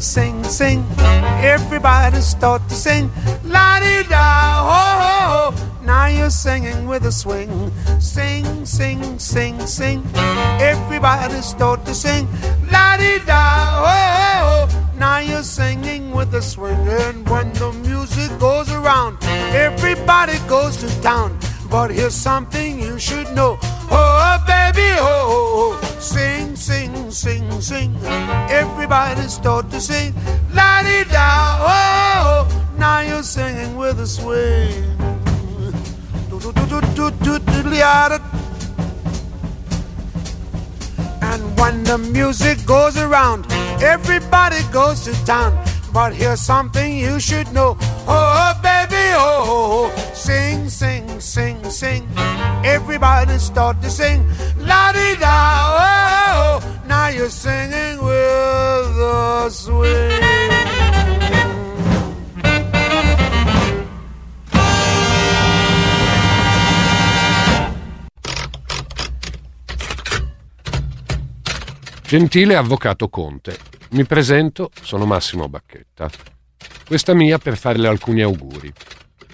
sing, sing, sing. Everybody start to sing. La di da, ho, ho, ho. Now you're singing with a swing. Sing, sing, sing, sing. Everybody start to sing. La di da, ho, ho, ho. Now you're singing with a swing. And when the music goes around, everybody goes to town. But here's something you should know. Oh, baby, oh, sing, sing, sing, sing. Everybody start to sing. La di da, oh, now you're singing with a swing. And when the music goes around, everybody goes to town. But here's something you should know. Oh, baby, oh, sing, sing, sing, sing. Everybody start to sing. La di da, oh, you're singing with the swing. Gentile Avvocato Conte, mi presento, sono Massimo Bacchetta. Questa mia per farle alcuni auguri.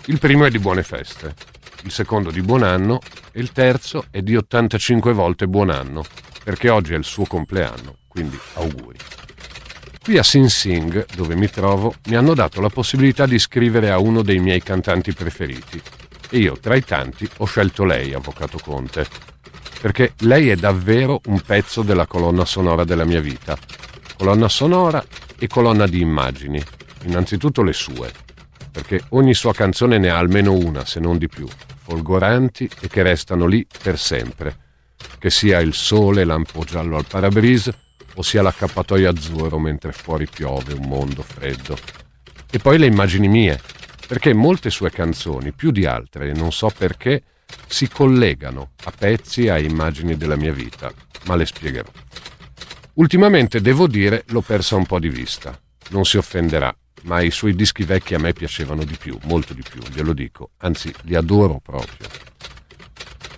Il primo è di buone feste, il secondo di buon anno e il terzo è di 85 volte buon anno, perché oggi è il suo compleanno, quindi auguri. Qui a Sing Sing, dove mi trovo, mi hanno dato la possibilità di scrivere a uno dei miei cantanti preferiti. E io, tra i tanti, ho scelto lei, Avvocato Conte, perché lei è davvero un pezzo della colonna sonora della mia vita. Colonna sonora e colonna di immagini, innanzitutto le sue, perché ogni sua canzone ne ha almeno una, se non di più, folgoranti e che restano lì per sempre, che sia il sole lampo giallo al parabrise o sia l'accappatoio azzurro mentre fuori piove un mondo freddo. E poi le immagini mie, perché molte sue canzoni, più di altre, non so perché, si collegano a pezzi a immagini della mia vita, ma le spiegherò. Ultimamente, devo dire, l'ho persa un po' di vista. Non si offenderà, ma i suoi dischi vecchi a me piacevano di più, molto di più, glielo dico, anzi li adoro proprio.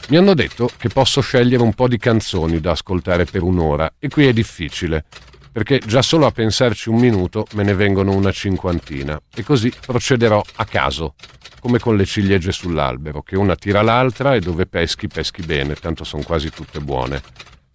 Mi hanno detto che posso scegliere un po' di canzoni da ascoltare per un'ora e qui è difficile, perché già solo a pensarci un minuto me ne vengono una cinquantina e così procederò a caso, come con le ciliegie sull'albero, che una tira l'altra e dove peschi peschi bene, tanto sono quasi tutte buone.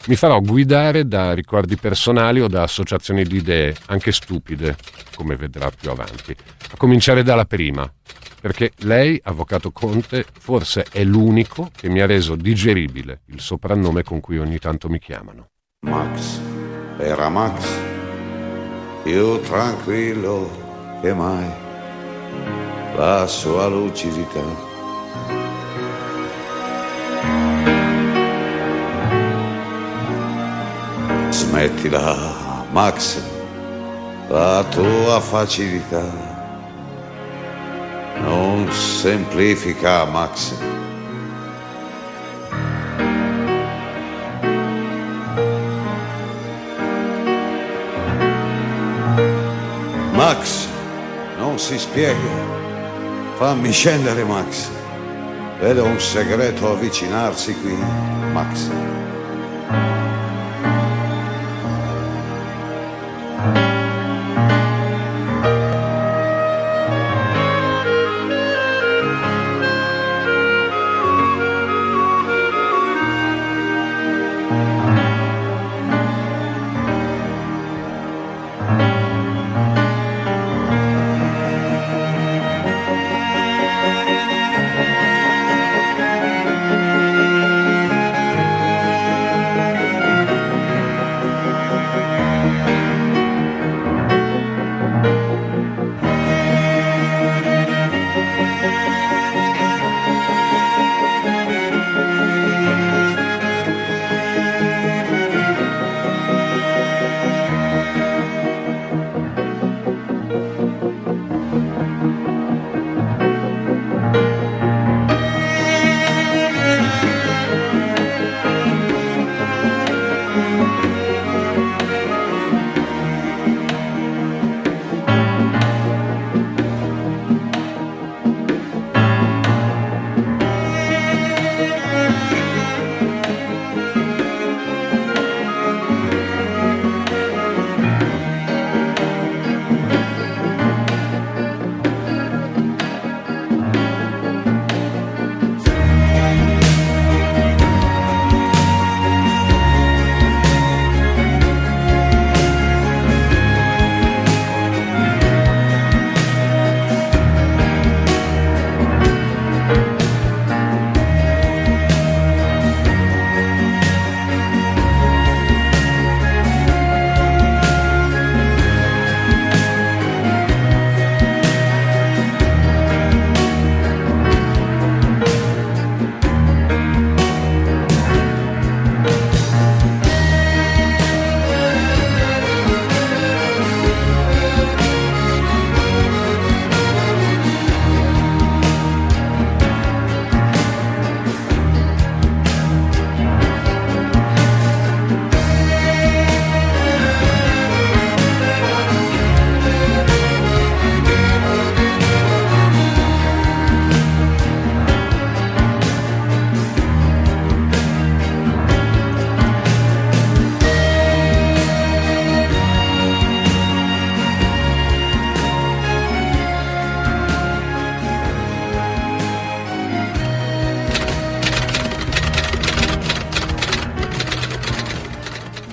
Mi farò guidare da ricordi personali o da associazioni di idee, anche stupide, come vedrà più avanti. A cominciare dalla prima, perché lei, Avvocato Conte, forse è l'unico che mi ha reso digeribile il soprannome con cui ogni tanto mi chiamano. Max era Max, più tranquillo che mai, la sua lucidità. Smettila, Max, la tua facilità. Non semplifica, Max. Max, non si spiega. Fammi scendere, Max. Vedo un segreto avvicinarsi qui, Max.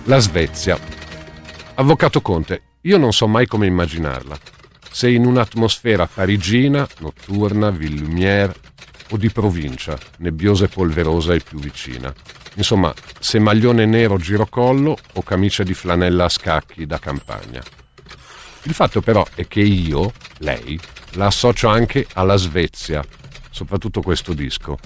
La Svezia. Avvocato Conte, io non so mai come immaginarla. Se in un'atmosfera parigina, notturna, ville lumière o di provincia, nebbiosa e polverosa e più vicina. Insomma, se maglione nero girocollo o camicia di flanella a scacchi da campagna. Il fatto però è che io, lei, la associo anche alla Svezia, soprattutto questo disco.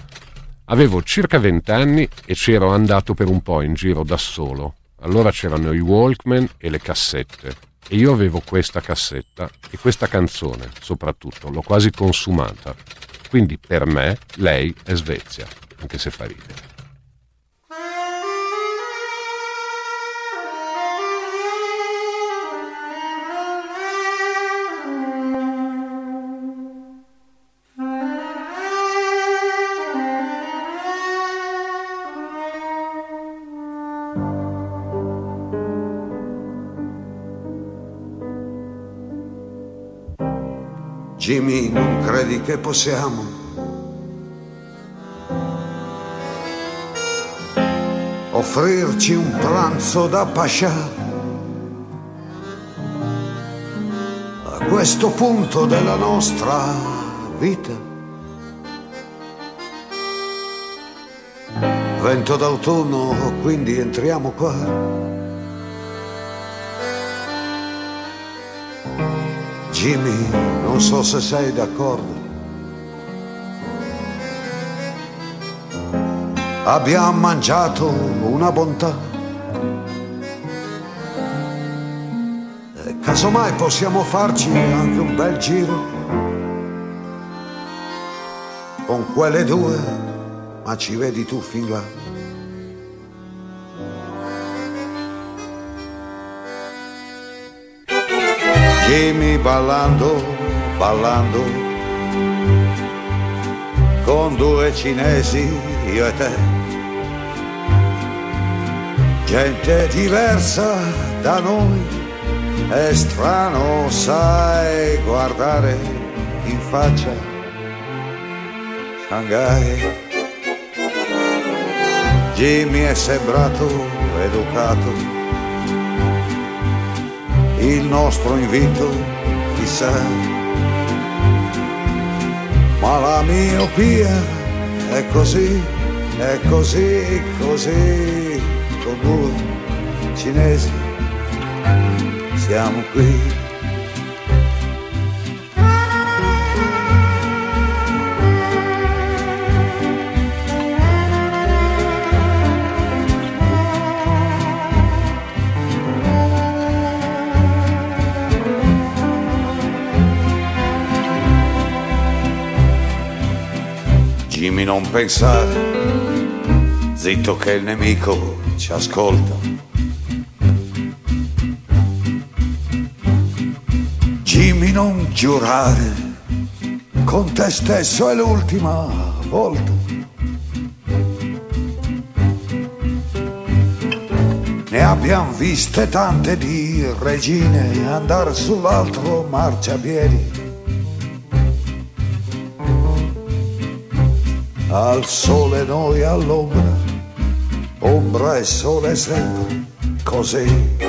Avevo circa vent'anni e c'ero andato per un po' in giro da solo. Allora c'erano i Walkman e le cassette. E io avevo questa cassetta e questa canzone, soprattutto, l'ho quasi consumata. Quindi per me lei è Svezia, anche se fa ridere. Jimmy, non credi che possiamo? Offrirci un pranzo da pascià? A questo punto della nostra vita? Vento d'autunno, quindi entriamo qua. Jimmy, non so se sei d'accordo. Abbiamo mangiato una bontà. E casomai possiamo farci anche un bel giro. Con quelle due, ma ci vedi tu fin là. Jimmy ballando, ballando, con due cinesi, io e te. Gente diversa da noi, è strano, sai, guardare in faccia Shanghai. Jimmy è sembrato educato il nostro invito, chissà. Ma la miopia è così, è così, così, con due cinesi siamo qui. Non pensare, zitto che il nemico ci ascolta. Jimmy non giurare, con te stesso è l'ultima volta. Ne abbiamo viste tante di regine andare sull'altro marciapiedi al sole noi all'ombra, ombra e sole sempre, così.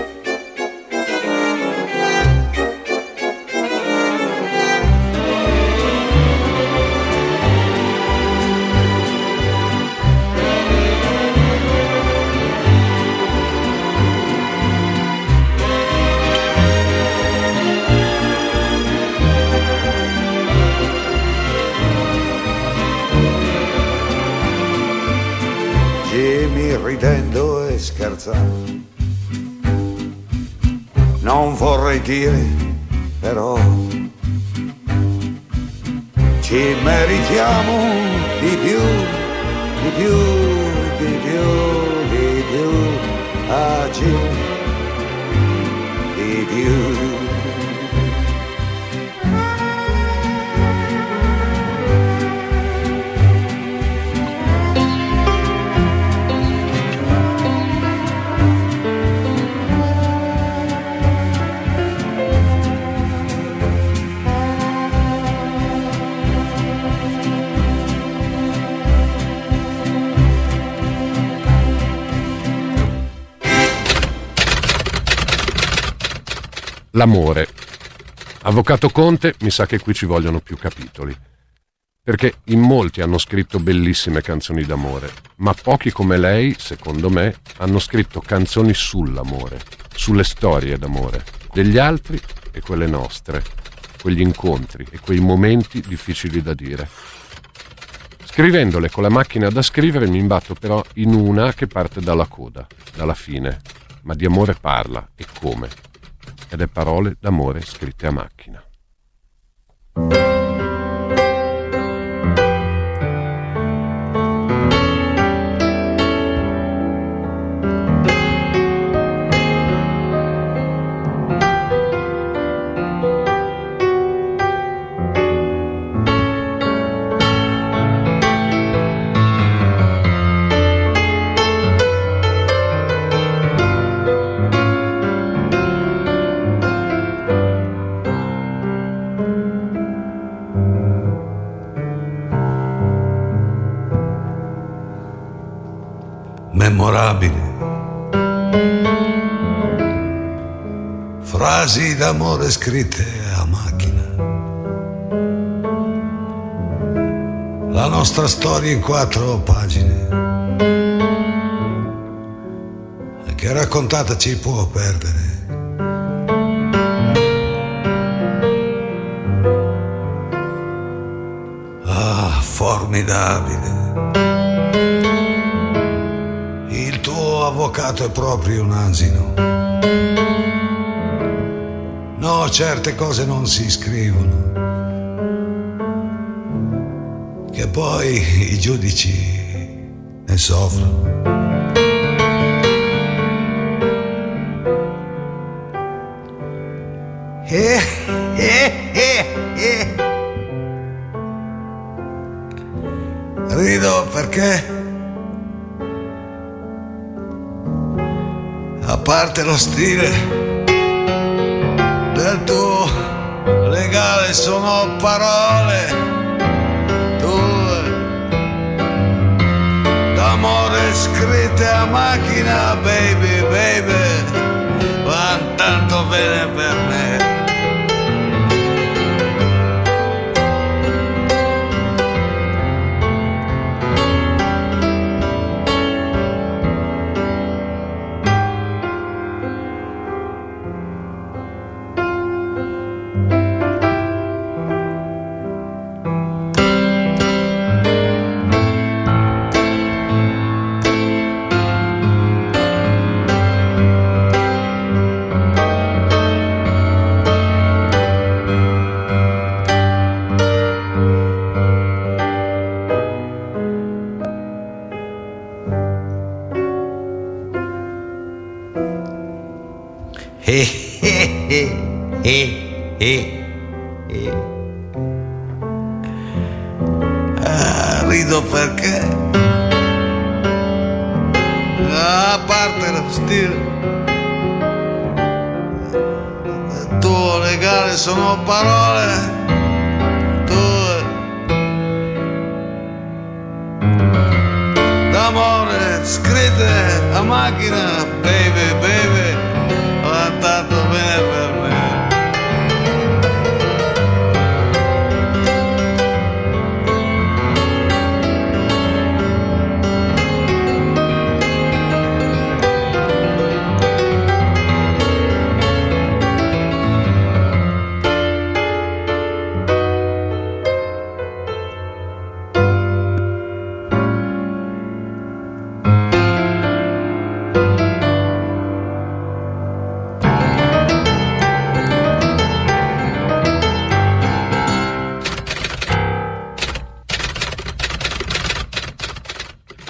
Non vorrei dire, però, ci meritiamo di più, di più, di più, di più, agì, di più. L'amore. Avvocato Conte, mi sa che qui ci vogliono più capitoli. Perché in molti hanno scritto bellissime canzoni d'amore, ma pochi come lei, secondo me, hanno scritto canzoni sull'amore, sulle storie d'amore, degli altri e quelle nostre, quegli incontri e quei momenti difficili da dire. Scrivendole con la macchina da scrivere mi imbatto però in una che parte dalla coda, dalla fine, ma di amore parla e come. Ed è parole d'amore scritte a macchina. D'amore scritte a macchina. La nostra storia in quattro pagine. Che raccontata ci può perdere. Ah, formidabile. avvocato è proprio un asino. No, certe cose non si scrivono. Che poi i giudici ne soffrono. Eh, eh, eh. Rido perché parte lo stile sono parole tue. D'amore scritte a macchina baby He, he, he, he, he.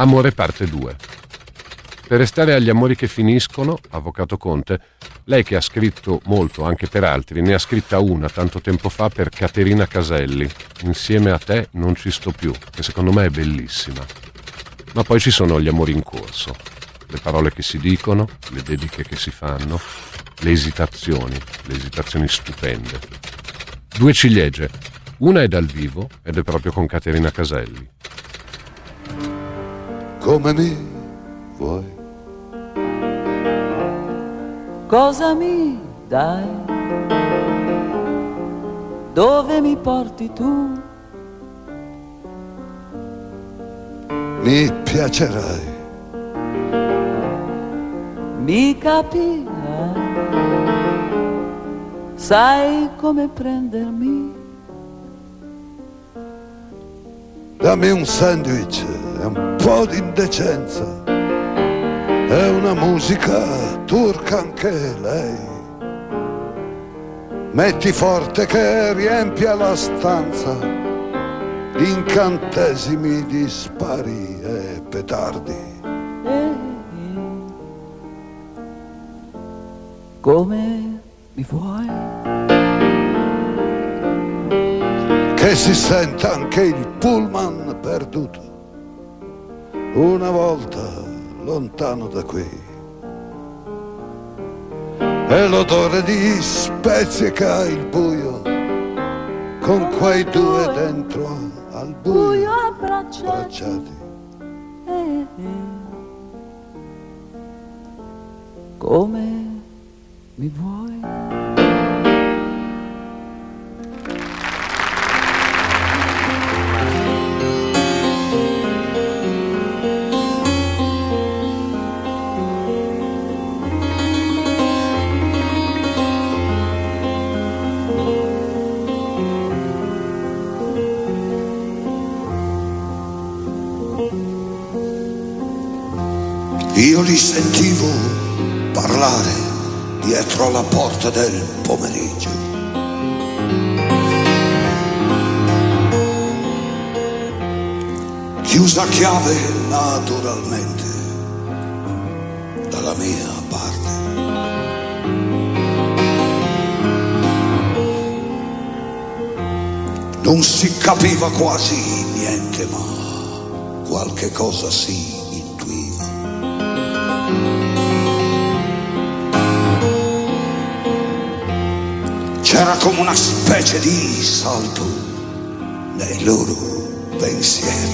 Amore parte 2. Per restare agli amori che finiscono, Avvocato Conte, lei che ha scritto molto anche per altri, ne ha scritta una tanto tempo fa per Caterina Caselli, Insieme a te non ci sto più, che secondo me è bellissima. Ma poi ci sono gli amori in corso, le parole che si dicono, le dediche che si fanno, le esitazioni, le esitazioni stupende. Due ciliegie, una è dal vivo ed è proprio con Caterina Caselli, come mi vuoi. Cosa mi dai? dove mi porti tu? Mi piacerai. Mi capirai, sai come prendermi? Dammi un sandwich e un po' di indecenza. È una musica turca anche lei. Metti forte che riempia la stanza incantesimi di spari e petardi. Come mi vuoi? Che si senta anche il pullman perduto. Una volta lontano da qui e l'odore di spezie che ha il buio con quei due dentro al buio abbracciati. Come mi vuoi? Io li sentivo parlare dietro la porta del pomeriggio. Chiusa chiave naturalmente dalla mia parte. Non si capiva quasi niente, ma qualche cosa si C'era come una specie di salto nei loro pensieri.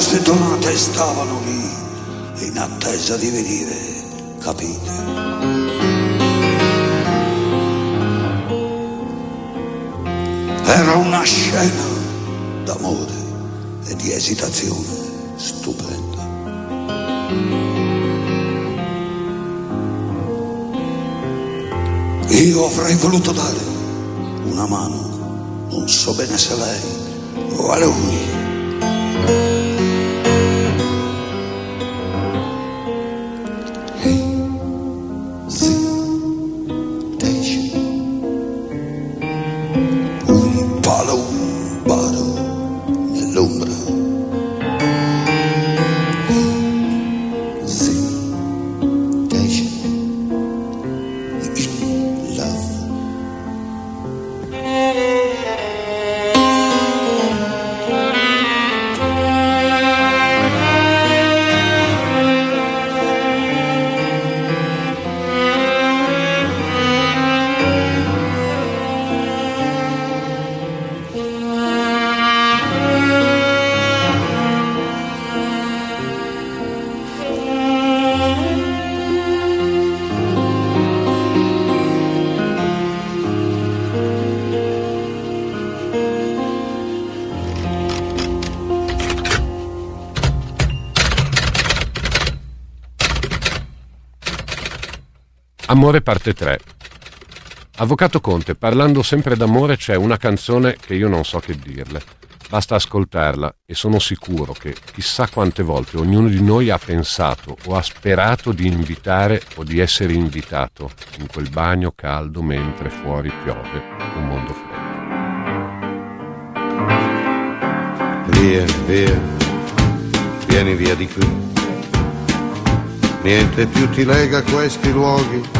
Rose donate stavano lì in attesa di venire capite. Era una scena d'amore e di esitazione stupenda. Io avrei voluto dare una mano, non so bene se lei o a lui. Amore parte 3. Avvocato Conte, parlando sempre d'amore c'è una canzone che io non so che dirle. Basta ascoltarla e sono sicuro che chissà quante volte ognuno di noi ha pensato o ha sperato di invitare o di essere invitato in quel bagno caldo mentre fuori piove un mondo freddo. Via, via, vieni via di qui. Niente più ti lega a questi luoghi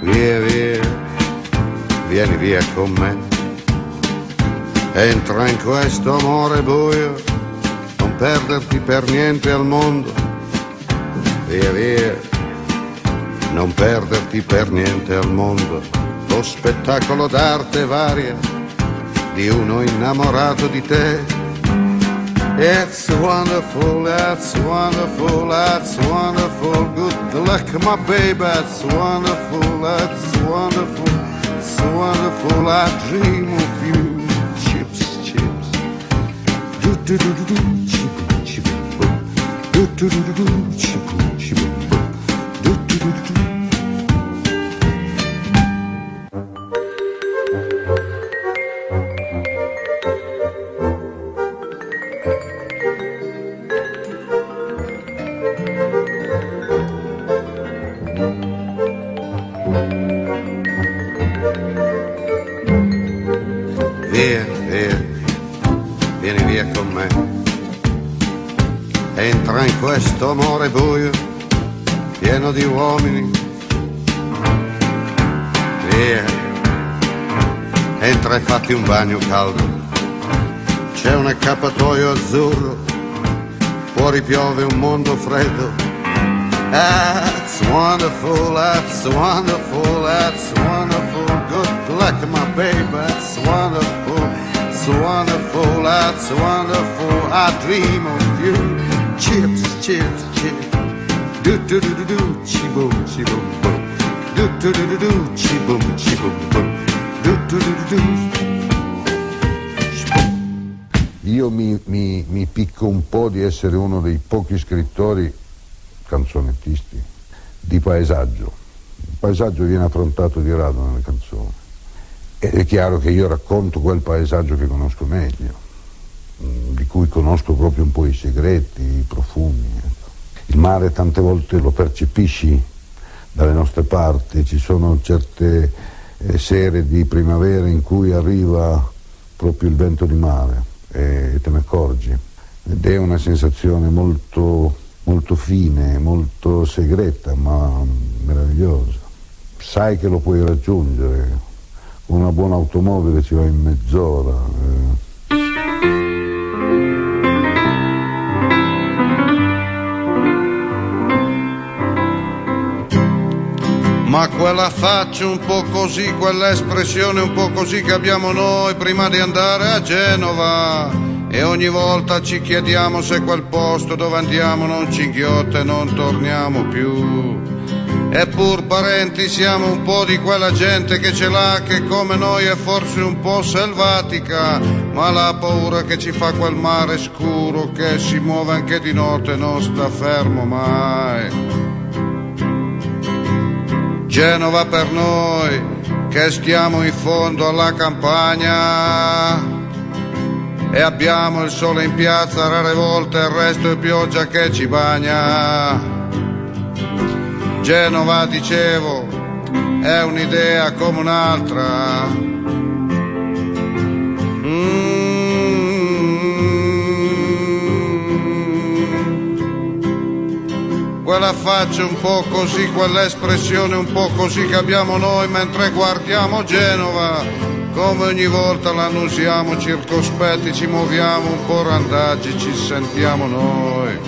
Via, via, vieni via con me. Entra in questo amore buio, non perderti per niente al mondo. Via, via, non perderti per niente al mondo. Lo spettacolo d'arte varia di uno innamorato di te It's wonderful, it's wonderful, it's wonderful. Good luck, my baby. It's wonderful, it's wonderful, it's wonderful. I dream of you. Chips, chips. Do do do do do. Chip, chip. Do do do do do. Chip, chip, boom. Do do do do Via, via, vieni via con me. Entra in questo amore buio, pieno di uomini. Via, entra e fatti un bagno caldo. C'è un accappatoio azzurro, fuori piove un mondo freddo. That's wonderful, that's wonderful, that's wonderful. Good luck, my baby, that's wonderful, it's wonderful, that's wonderful. I dream of you. Chips, chips, chips. Do do do do do, chi boom, chi boom. Do do do do do, chi boom, chi boom boom. Do do do do do. Io mi, mi- mi picco un po' di essere uno dei pochi scrittori, canzonettisti, di paesaggio. Il paesaggio viene affrontato di rado nelle canzoni. Ed è chiaro che io racconto quel paesaggio che conosco meglio, mm, di cui conosco proprio un po' i segreti, i profumi. ecco. Il mare tante volte lo percepisci dalle nostre parti, ci sono certe eh, sere di primavera in cui arriva proprio il vento di mare e te ne accorgi ed è una sensazione molto, molto fine, molto segreta ma meravigliosa. Sai che lo puoi raggiungere, con una buona automobile ci vai in mezz'ora. eh. Ma quella faccia un po' così, quell'espressione un po' così che abbiamo noi prima di andare a Genova. E ogni volta ci chiediamo se quel posto dove andiamo non ci inghiotta e non torniamo più. Eppur parenti siamo un po' di quella gente che ce l'ha, che come noi è forse un po' selvatica, ma la paura che ci fa quel mare scuro che si muove anche di notte non sta fermo mai. Genova per noi che stiamo in fondo alla campagna e abbiamo il sole in piazza rare volte il resto è pioggia che ci bagna. Genova, dicevo, è un'idea come un'altra. Quella faccia un po' così, quell'espressione un po' così che abbiamo noi mentre guardiamo Genova. come ogni volta l'annusiamo circospetti, ci muoviamo un po' randaggi, ci sentiamo noi.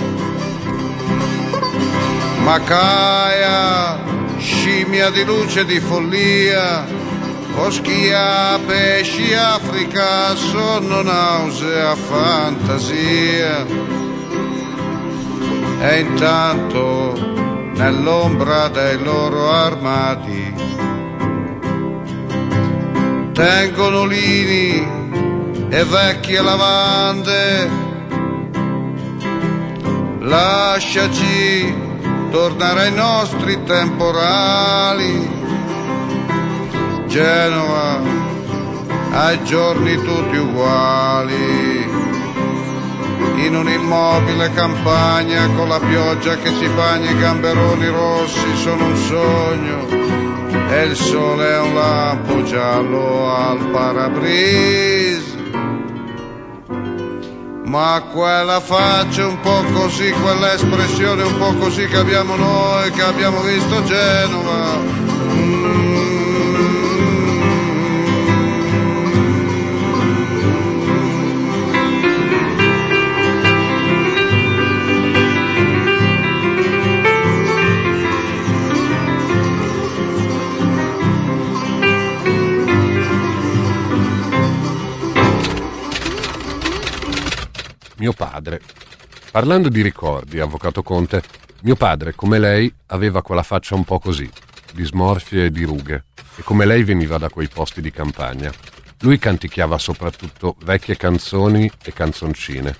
Macaia, scimmia di luce e di follia, Foschia, pesci, Africa, sonno, nausea, fantasia. E intanto, nell'ombra dei loro armadi, tengono lini e vecchie lavande. Lasciaci tornare ai nostri temporali Genova ai giorni tutti uguali. In un'immobile campagna con la pioggia che ci bagna i gamberoni rossi sono un sogno e il sole è un lampo giallo al parabrise. Ma quella faccia un po' così, quell'espressione un po' così che abbiamo noi, che abbiamo visto Genova. Mm mio padre. Parlando di ricordi, avvocato Conte, mio padre, come lei, aveva quella faccia un po' così, di smorfie e di rughe, e come lei veniva da quei posti di campagna. Lui canticchiava soprattutto vecchie canzoni e canzoncine,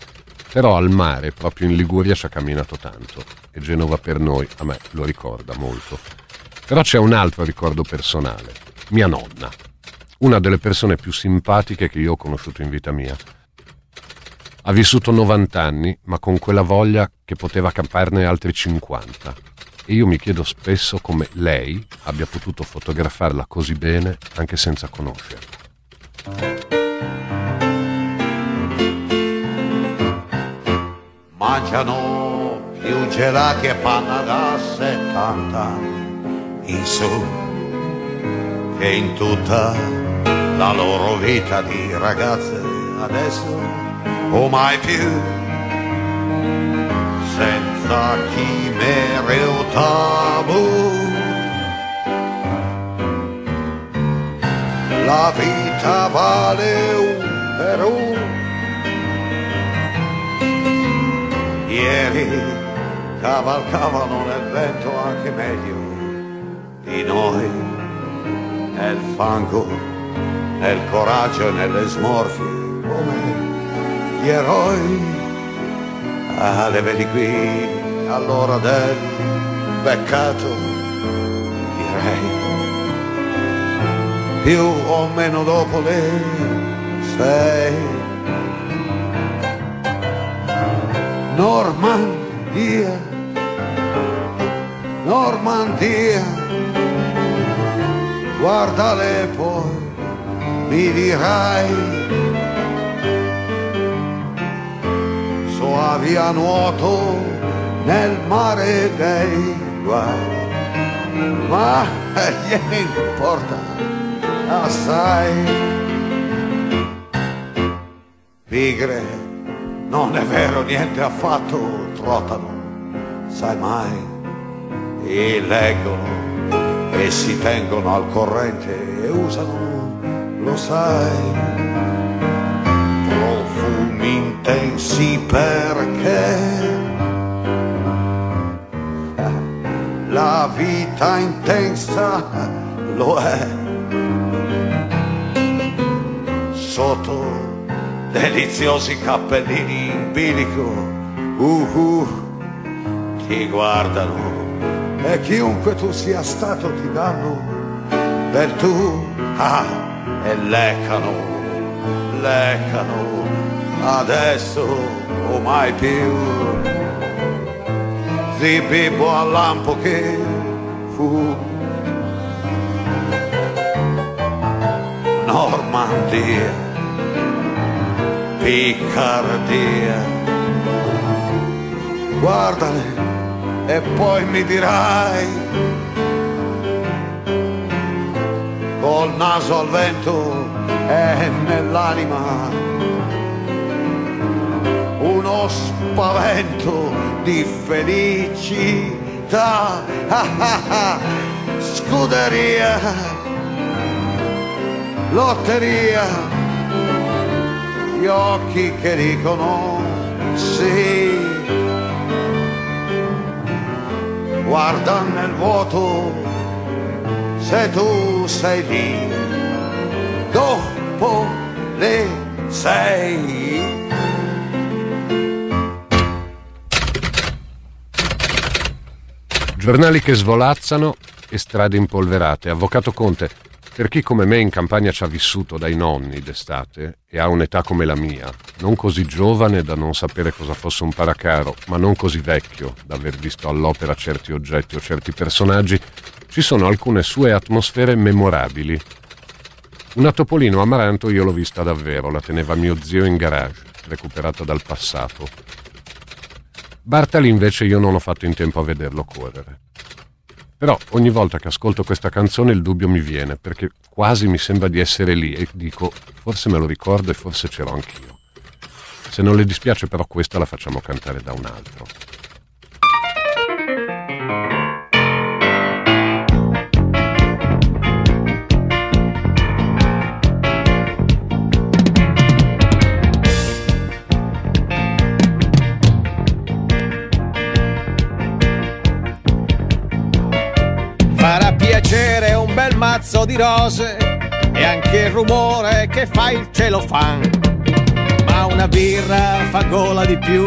però al mare, proprio in Liguria, ci ha camminato tanto, e Genova per noi, a me, lo ricorda molto. Però c'è un altro ricordo personale, mia nonna, una delle persone più simpatiche che io ho conosciuto in vita mia ha vissuto 90 anni, ma con quella voglia che poteva camparne altri 50. E io mi chiedo spesso come lei abbia potuto fotografarla così bene anche senza conoscerla. Mangiano più gelati e panna da 70 in su che in tutta la loro vita di ragazze adesso o mai più senza chimere o tabù. La vita vale un per un. Ieri cavalcavano nel vento anche meglio di noi, nel fango, nel coraggio e nelle smorfie come gli eroi. Ah, le vedi qui all'ora del peccato, direi. Più o meno dopo le sei. Normandia, Normandia, guardale poi, mi dirai soavi a nuoto nel mare dei guai. Ma gliene importa assai. Pigre, non è vero niente affatto, trottano, sai mai, e leggono e si tengono al corrente e usano, lo sai intensi perché? La vita intensa lo è. Sotto deliziosi cappellini in bilico uh, uh, ti guardano. E chiunque tu sia stato ti danno del tu. Ah, e leccano leccano adesso o mai più. Zibibbo al lampo che fu Normandia, Piccardia. Guardale e poi mi dirai col naso al vento e nell'anima spavento di felicità. Scuderia, lotteria, gli occhi che dicono sì. Guarda nel vuoto se tu sei lì dopo le sei. Giornali che svolazzano e strade impolverate. Avvocato Conte, per chi come me in campagna ci ha vissuto dai nonni d'estate e ha un'età come la mia, non così giovane da non sapere cosa fosse un paracaro, ma non così vecchio da aver visto all'opera certi oggetti o certi personaggi, ci sono alcune sue atmosfere memorabili. Una Topolino Amaranto io l'ho vista davvero, la teneva mio zio in garage, recuperata dal passato. Bartali invece io non ho fatto in tempo a vederlo correre. Però ogni volta che ascolto questa canzone il dubbio mi viene, perché quasi mi sembra di essere lì e dico, forse me lo ricordo e forse c'ero anch'io. Se non le dispiace però questa la facciamo cantare da un altro. Di rose e anche il rumore che fa il celofan. Ma una birra fa gola di più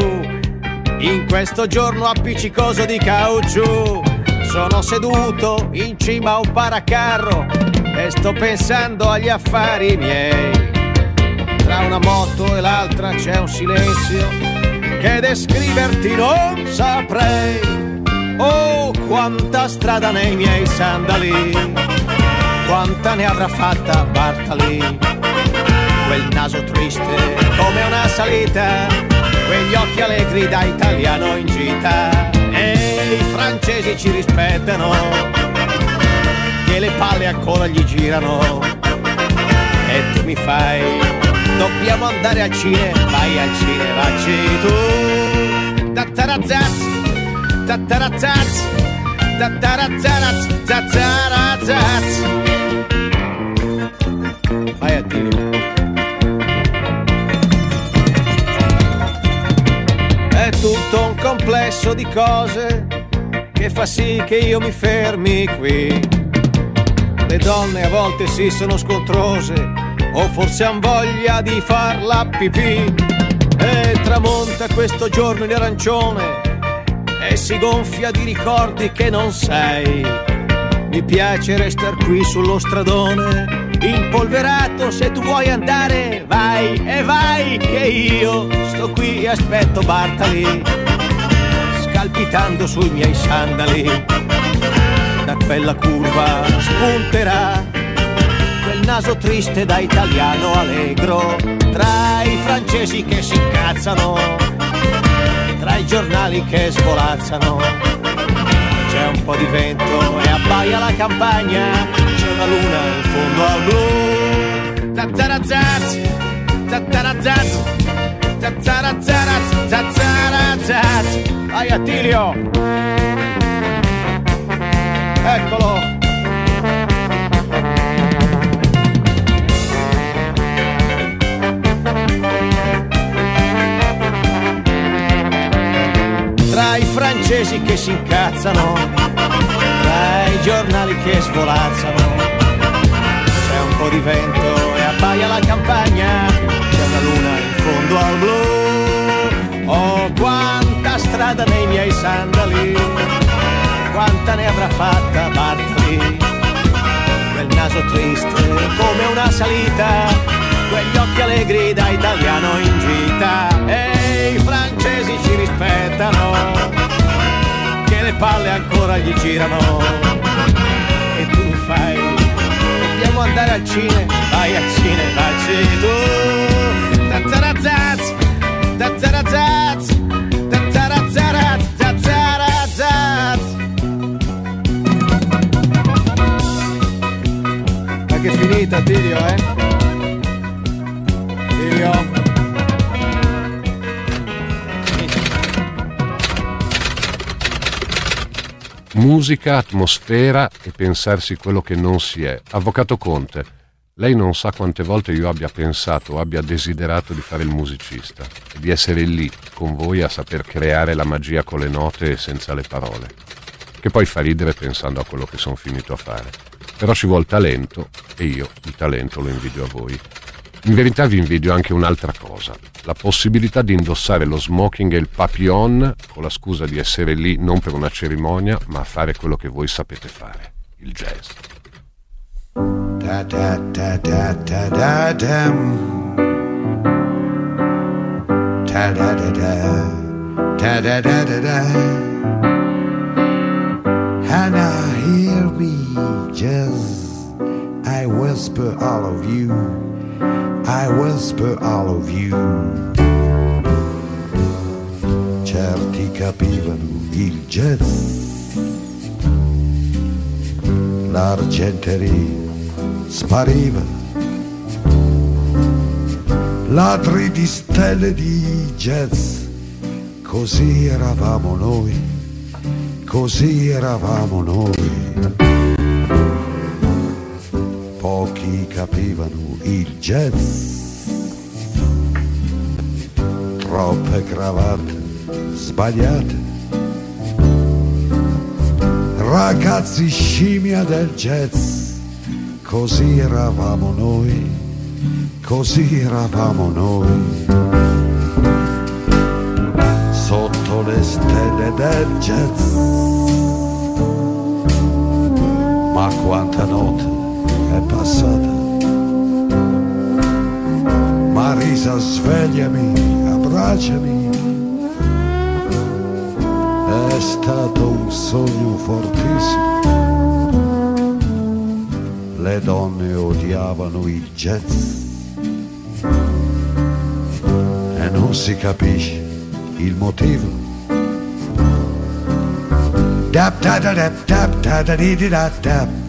in questo giorno appiccicoso di caucciù. Sono seduto in cima a un paracarro e sto pensando agli affari miei. Tra una moto e l'altra c'è un silenzio che descriverti non saprei. Oh, quanta strada nei miei sandali, quanta ne avrà fatta Bartali. Quel naso triste come una salita, quegli occhi allegri da italiano in gita. E i francesi ci rispettano, che le palle ancora gli girano. E tu mi fai, dobbiamo andare al cinema, vai al cinema, vacci tu. Tattarazzazz, tattarazzazz, tattarazzazz. Vai a dire. È tutto un complesso di cose che fa sì che io mi fermi qui. Le donne a volte sì sono scontrose, o forse han voglia di far la pipì. E tramonta questo giorno in arancione e si gonfia di ricordi che non sei. Mi piace restar qui sullo stradone, impolverato, se tu vuoi andare, vai e vai, che io sto qui e aspetto Bartali, scalpitando sui miei sandali. Da quella curva spunterà quel naso triste da italiano allegro, tra i francesi che si incazzano tra i giornali che svolazzano. C'è un po' di vento e abbaia la campagna, c'è una luna in fondo al blu. Tattarazzaz, tattarazzaz, tattarazzaz. Vai Attilio! Eccolo! Francesi che si incazzano, tra i giornali che svolazzano. C'è un po' di vento e abbaia la campagna, c'è una luna in fondo al blu. Oh, quanta strada nei miei sandali, quanta ne avrà fatta Bartali. Quel naso triste come una salita, quegli occhi allegri da italiano in gita. E i francesi ci rispettano, che le palle ancora gli girano. E tu fai, dobbiamo andare al cinema, vai al cinema, vacci tu. Tazzarazzaz, tazzarazzaz, tazzarazzaz, tazzarazzaz. Ma che finita, Tirio, eh? Tirio. Musica, atmosfera e pensarsi quello che non si è. Avvocato Conte, lei non sa quante volte io abbia pensato o abbia desiderato di fare il musicista di essere lì con voi a saper creare la magia con le note e senza le parole. Che poi fa ridere pensando a quello che sono finito a fare. Però ci vuole talento e io il talento lo invidio a voi. In verità vi invidio anche un'altra cosa, la possibilità di indossare lo smoking e il papillon con la scusa di essere lì non per una cerimonia, ma a fare quello che voi sapete fare, il jazz. Da da da da da da dam. Da da da da. Da da da da da. And I hear me just I whisper all of you. I whisper all of you. Certi capivano il jazz. L'argenteria spariva. Ladri di stelle di jazz, così eravamo noi, così eravamo noi. Pochi capivano il jazz, troppe cravatte sbagliate. Ragazzi scimmia del jazz, così eravamo noi, così eravamo noi. Sotto le stelle del jazz, ma quanta notte è passata. Marisa, svegliami, abbracciami. È stato un sogno fortissimo. Le donne odiavano il jazz e non si capisce il motivo. Dap da da dap dap da da di da dap.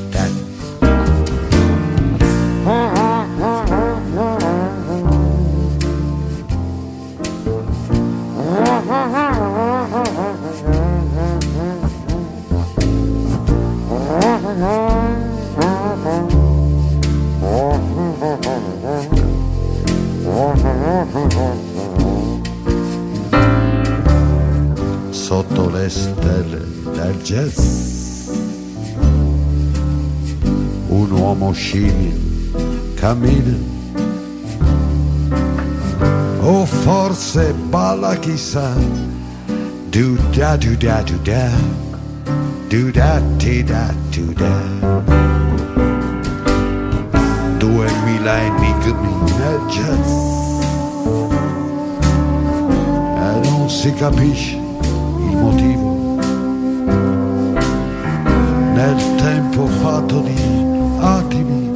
lucky son. Do da do da do da, do da dee da do da. Do il. Nel tempo fatto di attimi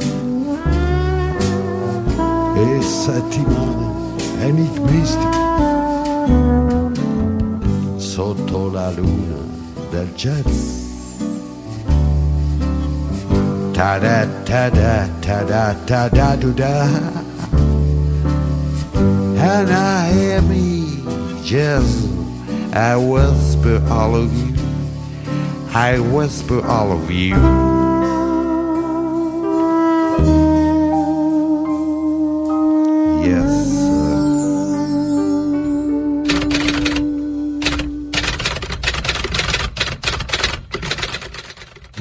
e settimane enigmistiche. Sotto la luna del jazz. Ta da ta da ta da ta da do da. And I hear me jazz. I whisper all of you. I whisper all of you.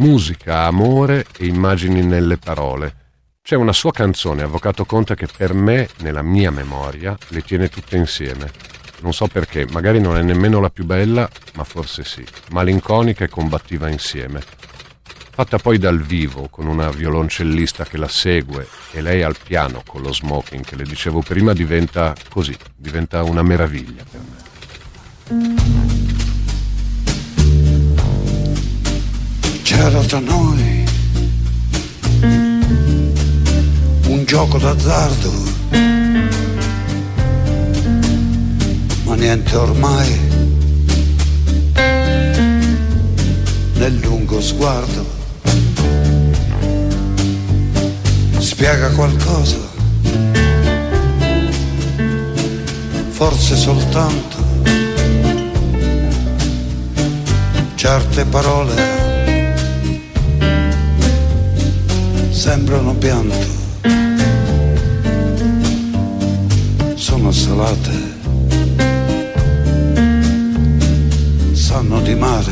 Musica, amore e immagini nelle parole. C'è una sua canzone, Avvocato Conte, che per me, nella mia memoria, le tiene tutte insieme. Non so perché, magari non è nemmeno la più bella, ma forse sì. Malinconica e combattiva insieme. Fatta poi dal vivo, con una violoncellista che la segue e lei al piano con lo smoking che le dicevo prima, diventa così, diventa una meraviglia per me. C'era tra noi un gioco d'azzardo, ma niente ormai nel lungo sguardo. Spiega qualcosa, forse soltanto certe parole sembrano pianto, sono salate, sanno di mare.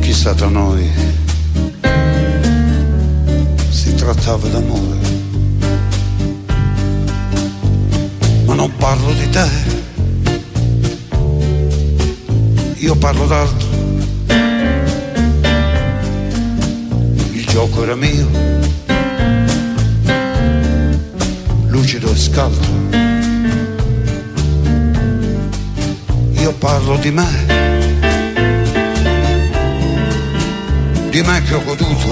Chissà tra noi si trattava d'amore. Ma non parlo di te io parlo d'altro. Era mio, lucido e scaldo. Io parlo di me, di me che ho goduto,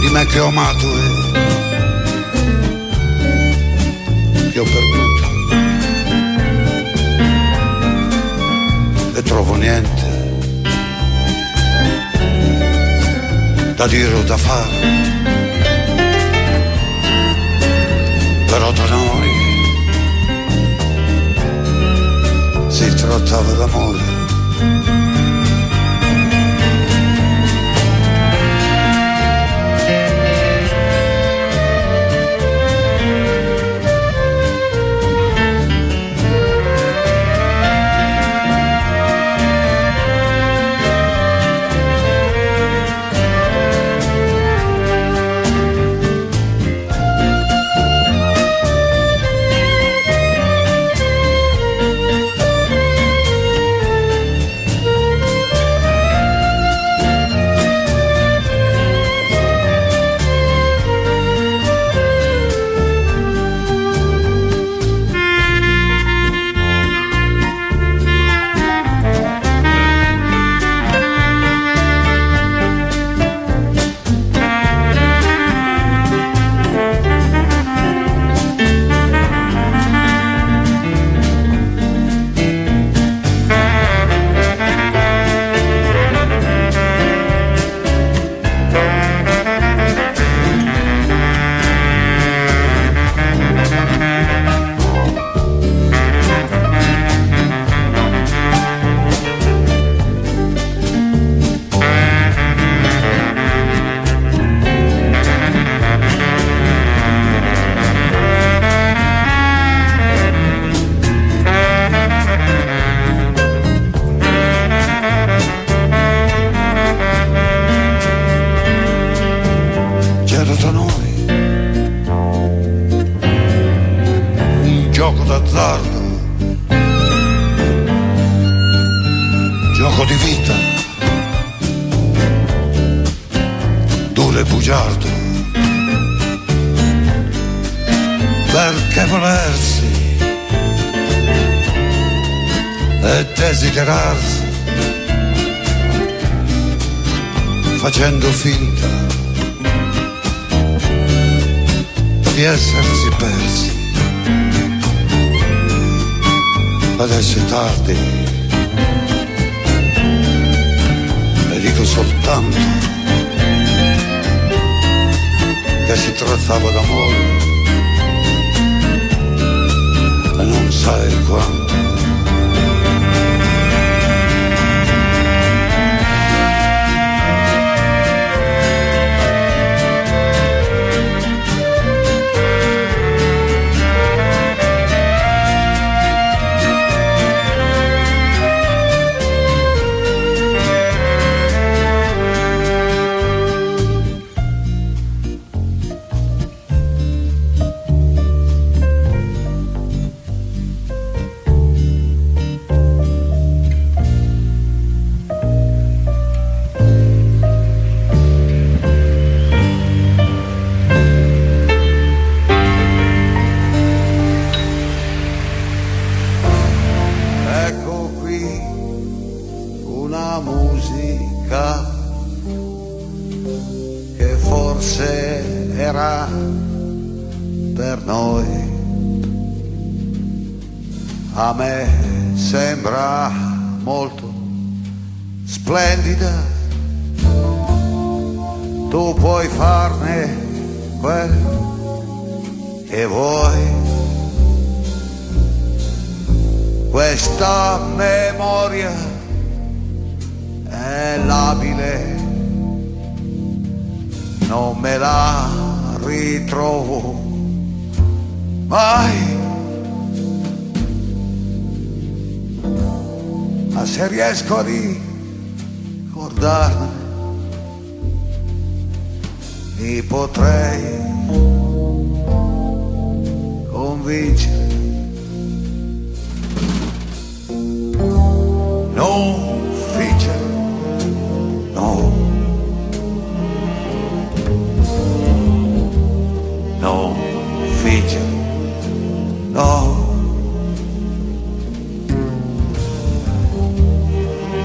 di me che ho amato e che ho perduto. e trovo niente da dire o da fare. Però tra noi si trattava d'amore.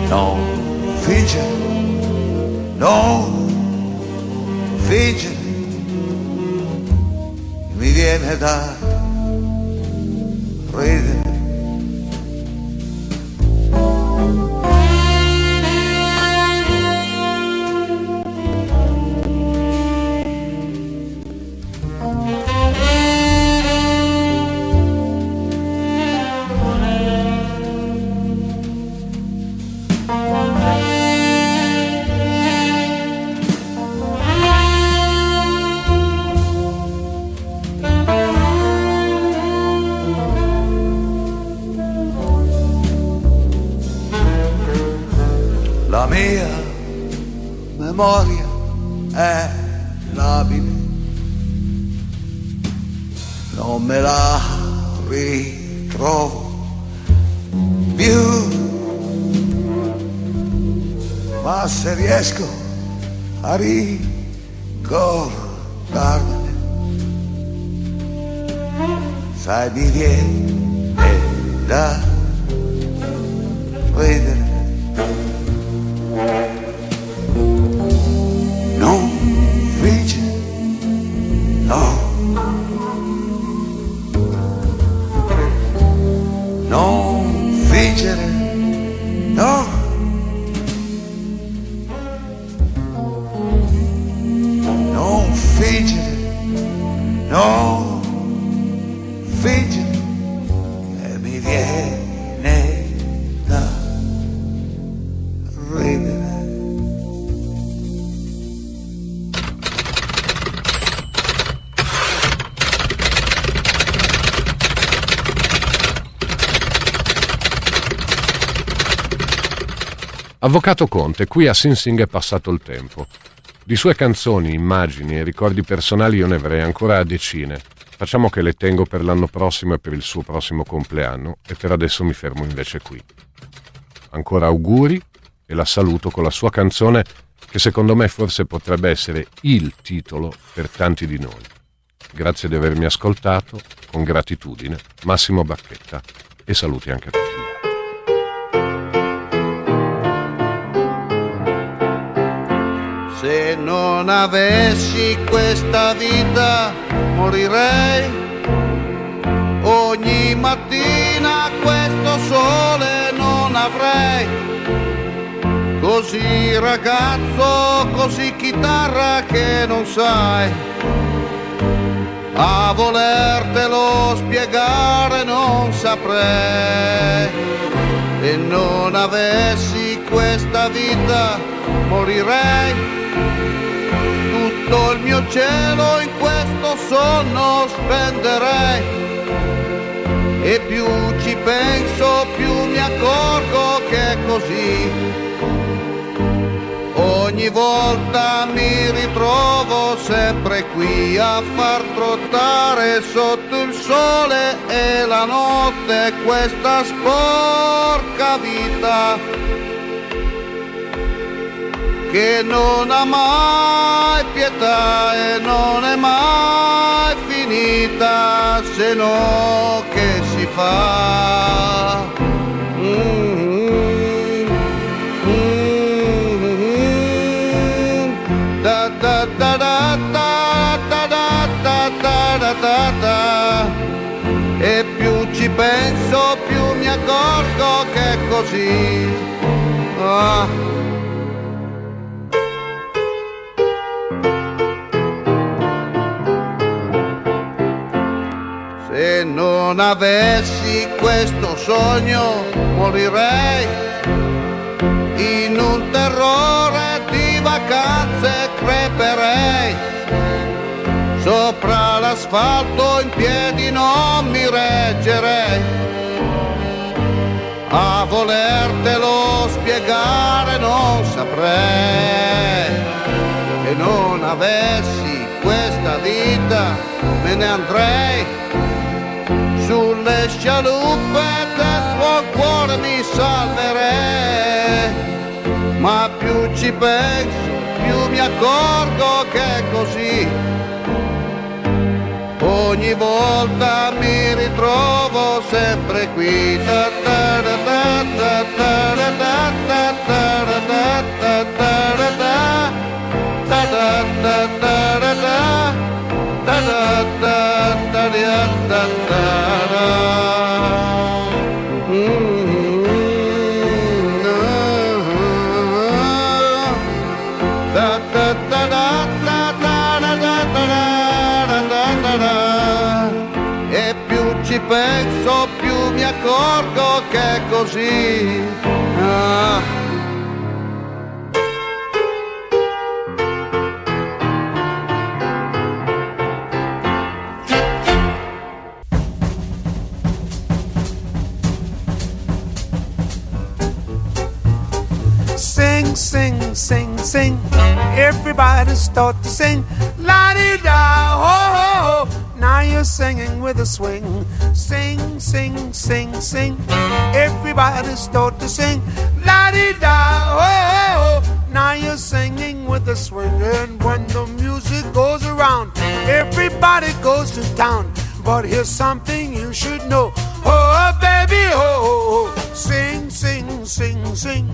no future, no future. Mi viene da reír. Avvocato Conte, qui a Sing Sing è passato il tempo. Di sue canzoni, immagini e ricordi personali io ne avrei ancora decine. Facciamo che le tengo per l'anno prossimo e per il suo prossimo compleanno e per adesso mi fermo invece qui. Ancora auguri e la saluto con la sua canzone che secondo me forse potrebbe essere il titolo per tanti di noi. Grazie di avermi ascoltato, con gratitudine, Massimo Bacchetta e saluti anche a tutti. Se non avessi questa vita morirei. Ogni mattina questo sole non avrei. Così ragazzo, così chitarra che non sai. A volertelo spiegare non saprei. Se non avessi questa vita morirei tutto il mio cielo in questo sonno spenderei. E più ci penso più mi accorgo che è così. Ogni volta mi ritrovo sempre qui a far trottare sotto il sole e la notte questa sporca vita che non ha mai pietà e non è mai finita se no che si fa. Mm, mm, da da e più ci penso più accorgo che è così. Ah. Avessi questo sogno morirei in un terrore di vacanze creperei. Sopra l'asfalto in piedi non mi reggerei. A volertelo spiegare non saprei. E non avessi questa vita me ne andrei sulle scialuppe del tuo cuore mi salverei ma più ci penso più mi accorgo che è così. Ogni volta mi ritrovo sempre qui. Ta E più ci penso più mi accorgo che è così. Everybody start to sing. La di da, ho, ho, ho. Now you're singing with a swing. Sing, sing, sing, sing. Everybody start to sing. La di da, ho, ho, ho. Now you're singing with a swing. And when the music goes around, everybody goes to town. But here's something you should know. Oh, baby, oh. Sing, sing, sing, sing.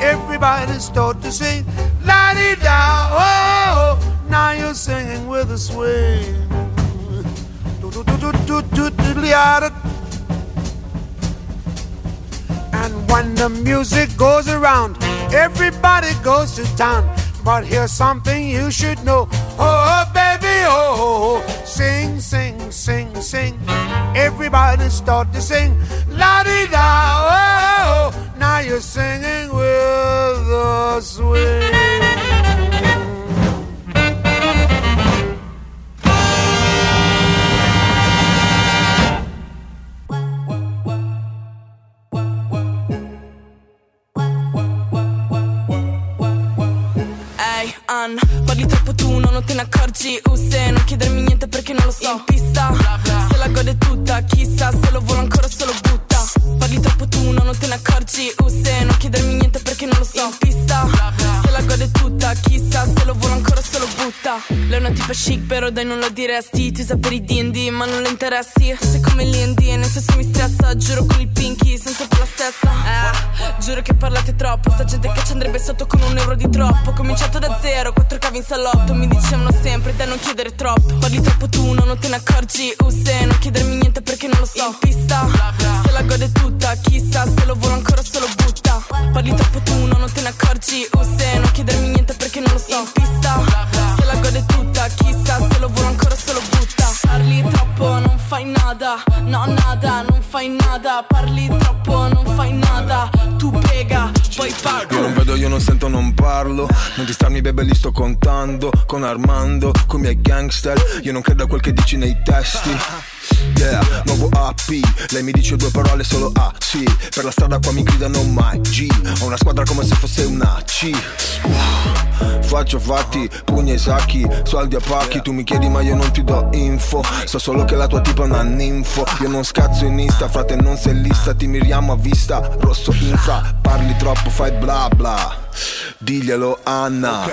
Everybody start to sing. La now, oh, now you're singing with a swing. And when the music goes around, everybody goes to town. But here's something you should know. Oh, oh baby, oh, sing, sing, sing, sing. Everybody start to sing. La di da, oh, now you're singing with the swing. Ann, parli troppo tu, no, non te ne accorgi. Uh, non chiedermi niente perché non lo so. In pista, se la gode tutta Chissà se lo vuole ancora se lo butta Parli troppo tu, no, non te ne accorgi. Uh, se non chiedermi niente perché non lo so. In pista, se la gode tutta Chissà se lo vuole ancora se lo butta. Lei è una tipa chic però dai non lo diresti. Ti usa per i D&D ma non le interessi. Sei come l'I&D e nel senso mi stressa. Giuro con il pinky senza per la stessa. Eh, Giuro che parlate troppo. Sta gente che ci andrebbe sotto con un euro di troppo. Ho cominciato da zero, quattro cavi in salotto. Mi dicevano sempre da non chiedere troppo. Parli troppo tu, no, non te ne accorgi. Uh, se non chiedermi niente perché non lo so. In pista, se la gode tutta Chissà se lo vuole ancora se lo butta. Parli troppo tu, no, non te ne accorgi. Uh, se non chiedermi niente perché non lo so. In pista, se la gode tutta Chissà se lo vuole ancora se lo butta. Parli troppo, non fai nada. No, nada, non fai nada. Parli troppo, non fai nada. Tu pega, poi pago. Io non vedo, io non sento, non parlo. Non distarmi bebe li sto contando. Con Armando, con i miei gangster. Io non credo a quel che dici nei testi Yeah, nuovo AP Lei mi dice due parole solo A, sì. Per la strada qua mi gridano mai G Ho una squadra come se fosse una C. Faccio fatti, pugni ai sacchi Soldi a pacchi, tu mi chiedi ma io non ti do info. So solo che la tua tipa è una ninfo. Io non scazzo in Insta, frate non sei lista. Ti miriamo a vista, rosso infra. Parli troppo, fai bla bla Diglielo Anna.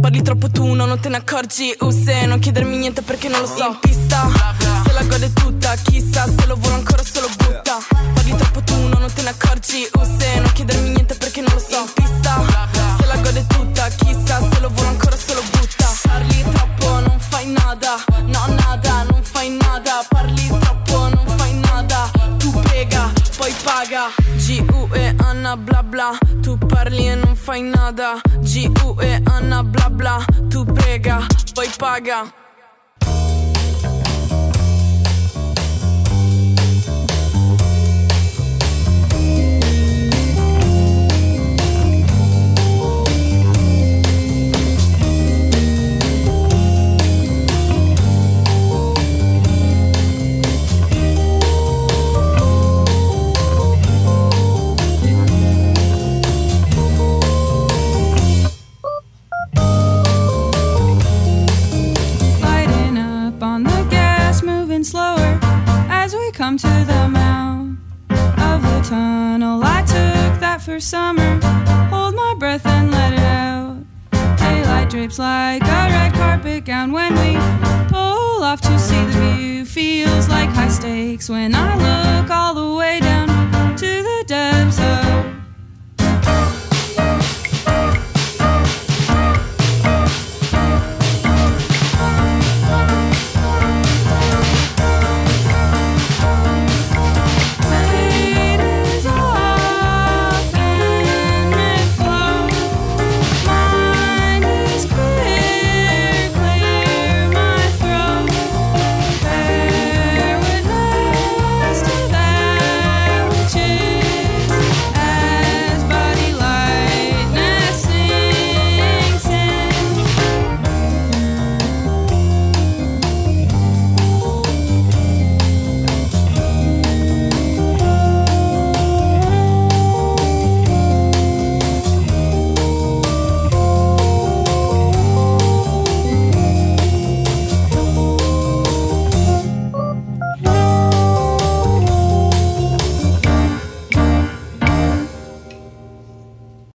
Parli troppo tu, no, non te ne accorgi. Uh, se non chiedermi niente perché non lo so. In pista, se la gode tutta Chissà se lo vuole ancora se lo butta. Parli troppo tu, no, non te ne accorgi. Uh, se non chiedermi niente perché non lo so. In pista, se la gode tutta Chissà se lo vuole ancora se lo butta. Parli troppo, non fai nada. No, nada, non fai nada. Parli troppo, poi paga. GU e Anna bla bla. Tu parli e non fai nada. GU e Anna bla bla. Tu prega, poi paga.